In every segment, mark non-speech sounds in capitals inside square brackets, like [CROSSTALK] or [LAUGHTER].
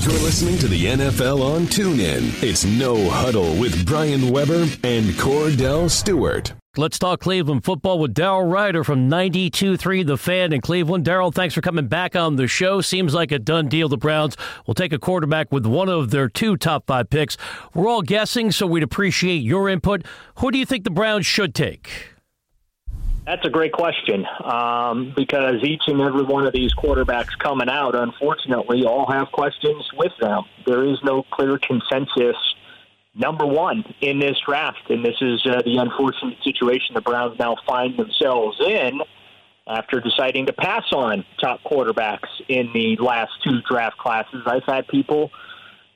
You're listening to the NFL on TuneIn. It's No Huddle with Brian Weber and Kordell Stewart. Let's talk Cleveland football with Daryl Ruiter from 92.3 The Fan in Cleveland. Daryl, thanks for coming back on the show. Seems like a done deal. The Browns will take a quarterback with one of their two top five picks. We're all guessing, so we'd appreciate your input. Who do you think the Browns should take? That's a great question um, because each and every one of these quarterbacks coming out, unfortunately, all have questions with them. There is no clear consensus number one in this draft, and this is uh, the unfortunate situation the Browns now find themselves in after deciding to pass on top quarterbacks in the last two draft classes. I've had people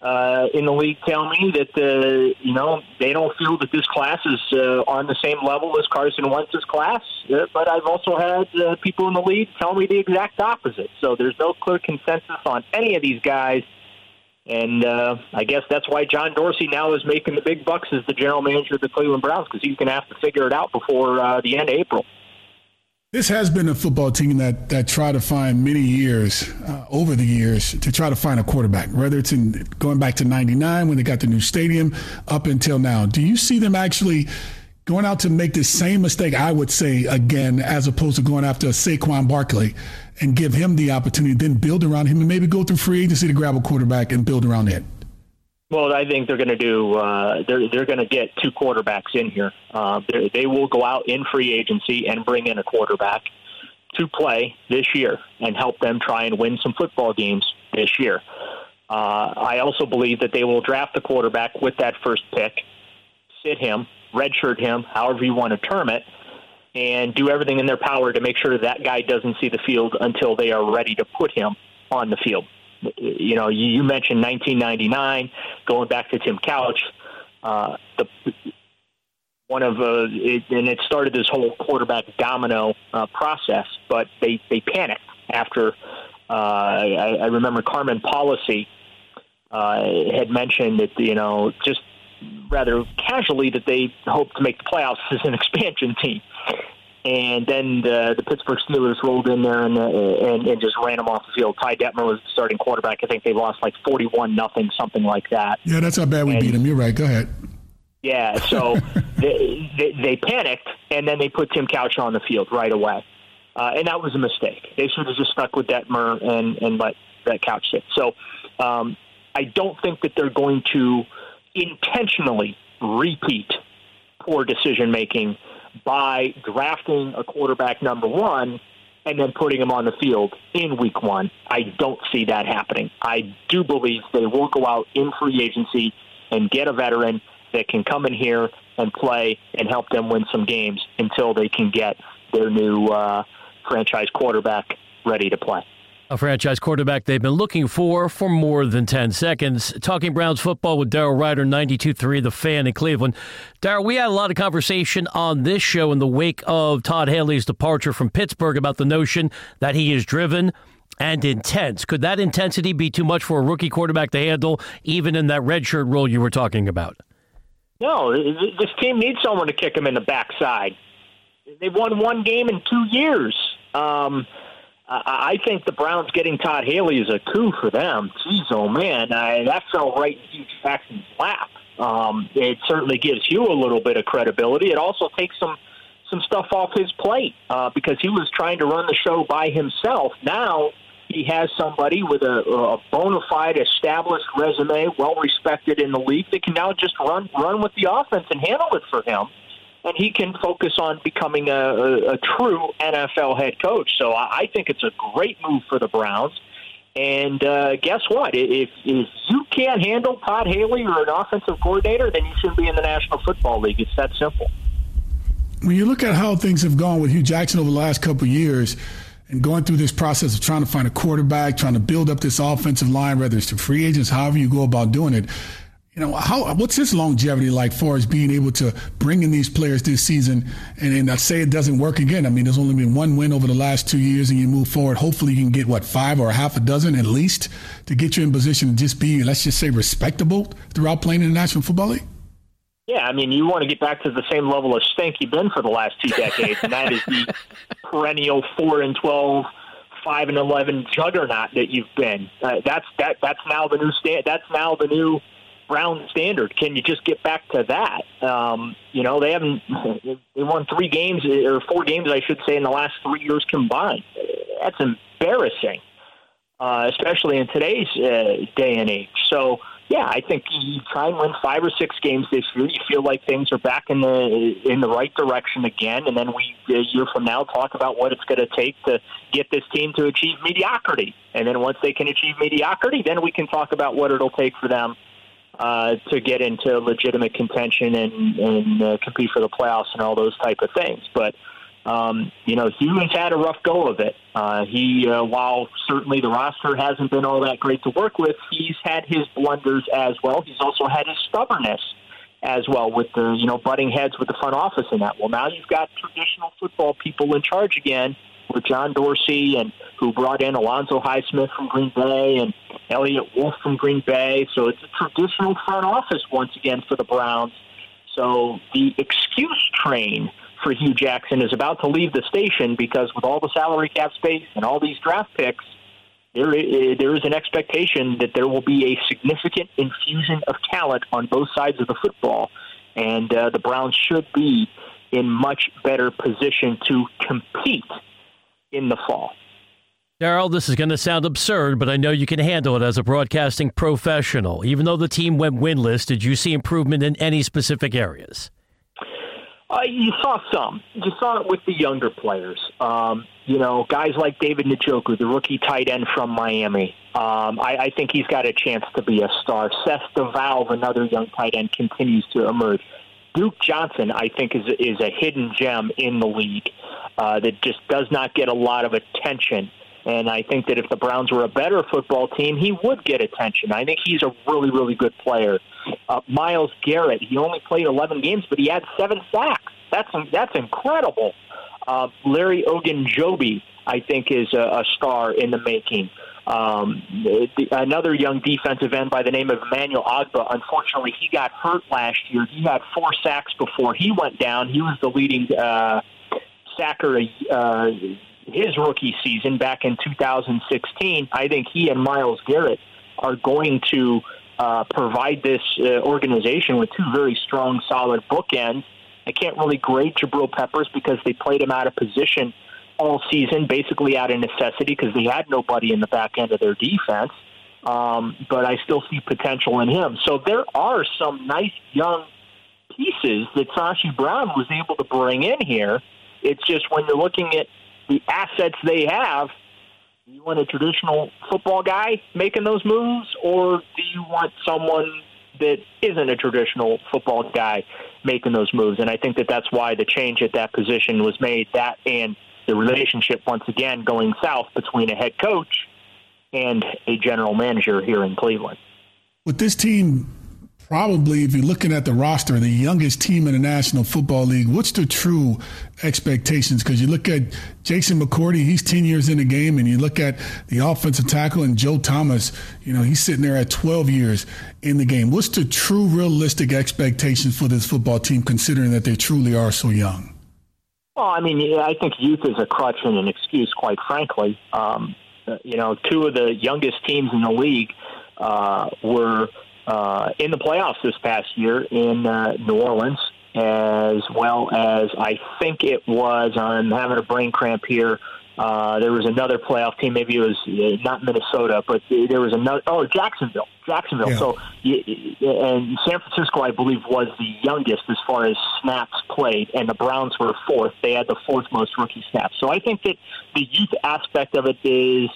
uh, in the league tell me that uh, you know they don't feel that this class is uh, on the same level as Carson Wentz's class. Uh, but I've also had uh, people in the league tell me the exact opposite. So there's no clear consensus on any of these guys. And uh, I guess that's why John Dorsey now is making the big bucks as the general manager of the Cleveland Browns because he's going to have to figure it out before uh, the end of April. This has been a football team that that try to find many years uh, over the years to try to find a quarterback. Whether it's in going back to '99 when they got the new stadium, up until now. Do you see them actually going out to make the same mistake? I would say again, as opposed to going after Saquon Barkley and give him the opportunity, then build around him, and maybe go through free agency to grab a quarterback and build around it. Well, I think they're going to do. Uh, they're they're going to get two quarterbacks in here. Uh, they will go out in free agency and bring in a quarterback to play this year and help them try and win some football games this year. Uh, I also believe that they will draft the quarterback with that first pick, sit him, redshirt him, however you want to term it, and do everything in their power to make sure that guy doesn't see the field until they are ready to put him on the field you know, you mentioned 1999, going back to Tim Couch. Uh, the one of uh, it, and it started this whole quarterback domino uh, process, but they they panicked after. Uh, I, I remember Carmen Policy uh, had mentioned that you know just rather casually that they hope to make the playoffs [LAUGHS] as an expansion team and then the, the Pittsburgh Steelers rolled in there and, uh, and and just ran them off the field. Ty Detmer was the starting quarterback. I think they lost like forty-one nothing, something like that. Yeah, that's how bad we and, beat them. You're right. Go ahead. Yeah, so [LAUGHS] they, they, they panicked and then they put Tim Couch on the field right away, uh, and that was a mistake. They should have just stuck with Detmer and and let that Couch sit. So um, I don't think that they're going to intentionally repeat poor decision making by drafting a quarterback number one and then putting him on the field in week one. I don't see that happening. I do believe they will go out in free agency and get a veteran that can come in here and play and help them win some games until they can get their new uh, franchise quarterback ready to play a franchise quarterback they've been looking for for more than 10 seconds. Talking Browns football with Daryl Ruiter, 92.3 The Fan in Cleveland. Daryl, we had a lot of conversation on this show in the wake of Todd Haley's departure from Pittsburgh about the notion that he is driven and intense. Could that intensity be too much for a rookie quarterback to handle, even in that redshirt role you were talking about? No, this team needs someone to kick him in the backside. They've won one game in two years. Um, I think the Browns getting Todd Haley is a coup for them. Jeez, oh man, I, that fell right in Hue Jackson's lap. Um, it certainly gives you a little bit of credibility. It also takes some some stuff off his plate uh, because he was trying to run the show by himself. Now he has somebody with a, a bona fide, established resume, well respected in the league, that can now just run run with the offense and handle it for him and he can focus on becoming a, a, a true NFL head coach. So I, I think it's a great move for the Browns. And uh, guess what? If, if you can't handle Todd Haley or an offensive coordinator, then you shouldn't be in the National Football League. It's that simple. When you look at how things have gone with Hue Jackson over the last couple years, and going through this process of trying to find a quarterback, trying to build up this offensive line, whether it's to free agents, however you go about doing it, you know, how what's his longevity like for as being able to bring in these players this season? And, and I say it doesn't work again. I mean, there's only been one win over the last two years, and you move forward. Hopefully, you can get what five or half a dozen at least to get you in position to just be, let's just say, respectable throughout playing in the National Football League. Yeah, I mean, you want to get back to the same level of stink you've been for the last two decades, and that is the [LAUGHS] perennial four and twelve five and eleven juggernaut that you've been. Uh, that's that that's now the new stand. That's now the new Brown standard. Can you just get back to that? Um, you know, they haven't. They won three games or four games, I should say, in the last three years combined. That's embarrassing, uh, especially in today's uh, day and age. So yeah, I think you try and win five or six games this year. You feel like things are back in the in the right direction again, and then we a year from now talk about what it's going to take to get this team to achieve mediocrity. And then once they can achieve mediocrity, then we can talk about what it'll take for them uh, to get into legitimate contention and and uh, compete for the playoffs and all those type of things. But um, you know, Hue has had a rough go of it. Uh, he, uh, while certainly the roster hasn't been all that great to work with, he's had his blunders as well. He's also had his stubbornness as well with the, you know, butting heads with the front office and that. Well, now you've got traditional football people in charge again with John Dorsey and who brought in Alonzo Highsmith from Green Bay and Eliot Wolf from Green Bay. So it's a traditional front office once again for the Browns. So the excuse train for Hue Jackson is about to leave the station because with all the salary cap space and all these draft picks, there is, there is an expectation that there will be a significant infusion of talent on both sides of the football, and uh, the Browns should be in much better position to compete in the fall. Daryl, this is going to sound absurd, but I know you can handle it as a broadcasting professional. Even though the team went winless, did you see improvement in any specific areas? Uh, you saw some. You saw it with the younger players. Um, you know, guys like David Njoku, the rookie tight end from Miami. Um, I, I think he's got a chance to be a star. Seth DeValve, another young tight end, continues to emerge. Duke Johnson, I think, is is a hidden gem in the league uh, that just does not get a lot of attention. And I think that if the Browns were a better football team, he would get attention. I think he's a really, really good player. Uh, Myles Garrett, he only played 11 games, but he had seven sacks. That's that's incredible. Uh, Larry Ogunjobi, I think, is a, a star in the making. Um, the, another young defensive end by the name of Emmanuel Ogbah. Unfortunately, he got hurt last year. He had four sacks before he went down. He was the leading uh, sacker uh, his rookie season back in 2016. I think he and Myles Garrett are going to uh, provide this uh, organization with two very strong, solid bookends. I can't really grade Jabril Peppers because they played him out of position all season, basically out of necessity because they had nobody in the back end of their defense. Um, but I still see potential in him. So there are some nice young pieces that Sashi Brown was able to bring in here. It's just when you're looking at the assets they have, do you want a traditional football guy making those moves, or do you want someone that isn't a traditional football guy making those moves? And I think that that's why the change at that position was made. That and the relationship once again going south between a head coach and a general manager here in Cleveland. With this team probably, if you're looking at the roster, the youngest team in the National Football League. What's the true expectations? Because you look at Jason McCourty, he's 10 years in the game, and you look at the offensive tackle and Joe Thomas, you know, he's sitting there at 12 years in the game. What's the true realistic expectations for this football team, considering that they truly are so young? Well, I mean, I think youth is a crutch and an excuse, quite frankly. Um, you know, two of the youngest teams in the league uh, were – uh, in the playoffs this past year in uh, New Orleans, as well as I think it was. I'm having a brain cramp here. Uh, there was another playoff team. Maybe it was uh, not Minnesota, but there was another. Oh, Jacksonville. Jacksonville. Yeah. So, and San Francisco, I believe, was the youngest as far as snaps played, and the Browns were fourth. They had the fourth most rookie snaps. So I think that the youth aspect of it is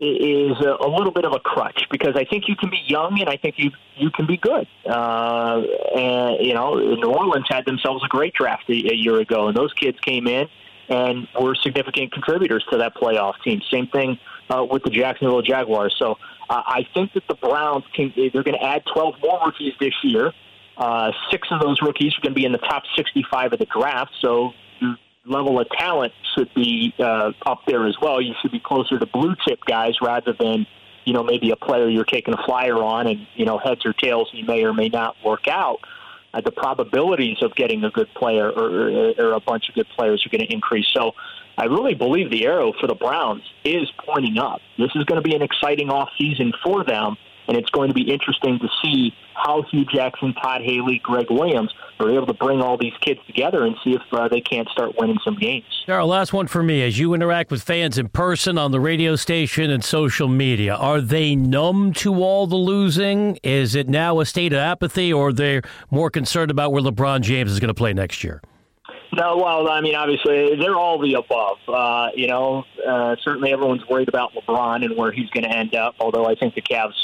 is a, a, little bit of a crutch because I think you can be young and I think you you can be good. Uh, and you know, New Orleans had themselves a great draft a, a year ago, and those kids came in and were significant contributors to that playoff team. Same thing uh, with the Jacksonville Jaguars. So uh, I think that the Browns can they're going to add 12 more rookies this year. Uh, six of those rookies are going to be in the top 65 of the draft. So level of talent should be uh, up there as well. You should be closer to blue chip guys rather than you know maybe a player you're taking a flyer on and you know heads or tails he may or may not work out. uh, the probabilities of getting a good player or, or, or a bunch of good players are going to increase. So I really believe the arrow for the Browns is pointing up. This is going to be an exciting off season for them, and it's going to be interesting to see how Hue Jackson, Todd Haley, Gregg Williams are able to bring all these kids together and see if uh, they can't start winning some games. Daryl, last one for me. As you interact with fans in person on the radio station and social media, are they numb to all the losing? Is it now a state of apathy, or are they more concerned about where LeBron James is going to play next year? No, well, I mean, obviously, they're all the above. Uh, you know, uh, certainly everyone's worried about LeBron and where he's going to end up, although I think the Cavs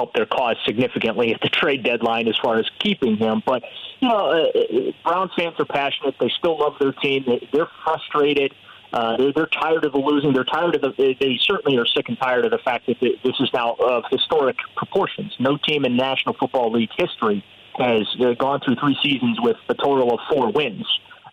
helped their cause significantly at the trade deadline as far as keeping him. But, you know, uh, uh Browns fans are passionate. They still love their team. They, they're frustrated. Uh, they're, they're tired of the losing. They're tired of the. They certainly are sick and tired of the fact that this is now of historic proportions. No team in National Football League history has uh, gone through three seasons with a total of four wins.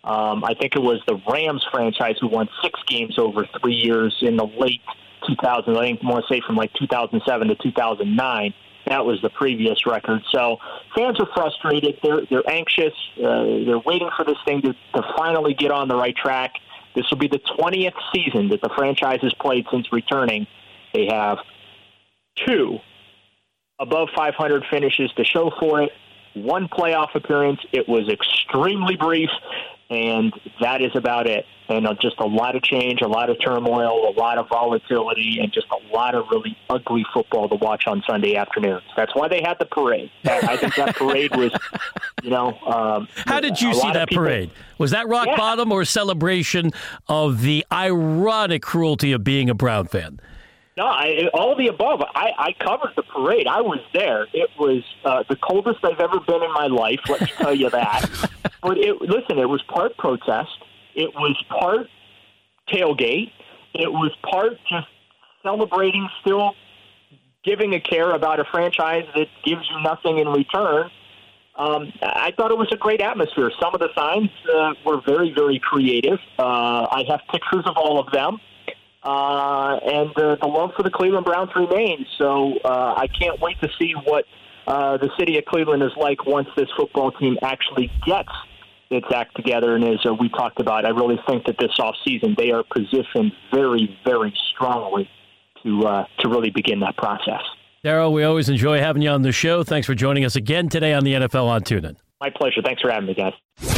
Um, I think it was the Rams franchise who won six games over three years in the late 2000. I think I want to say from like 2007 to 2009. That was the previous record. So fans are frustrated. They're they're anxious. Uh, they're waiting for this thing to, to finally get on the right track. This will be the 20th season that the franchise has played since returning. They have two above 500 finishes to show for it one playoff appearance. It was extremely brief, and that is about it. And uh, just a lot of change, a lot of turmoil, a lot of volatility, and just a lot of really ugly football to watch on Sunday afternoons. That's why they had the parade. I think that parade was, [LAUGHS] you know. Um, How did you see that people, parade? Was that rock yeah. bottom or celebration of the ironic cruelty of being a Brown fan? No, I, all the above. I, I covered the parade. I was there. It was uh, the coldest I've ever been in my life. Let me tell you that. [LAUGHS] but it, listen, it was part protest. It was part tailgate. It was part just celebrating, still giving a care about a franchise that gives you nothing in return. Um, I thought it was a great atmosphere. Some of the signs uh, were very, very creative. Uh, I have pictures of all of them uh, and the, the love for the Cleveland Browns remains. So uh, I can't wait to see what uh, the city of Cleveland is like once this football team actually gets its act together. And as uh, we talked about, I really think that this offseason they are positioned very, very strongly to uh, to really begin that process. Daryl, we always enjoy having you on the show. Thanks for joining us again today on the NFL on TuneIn. My pleasure. Thanks for having me, guys.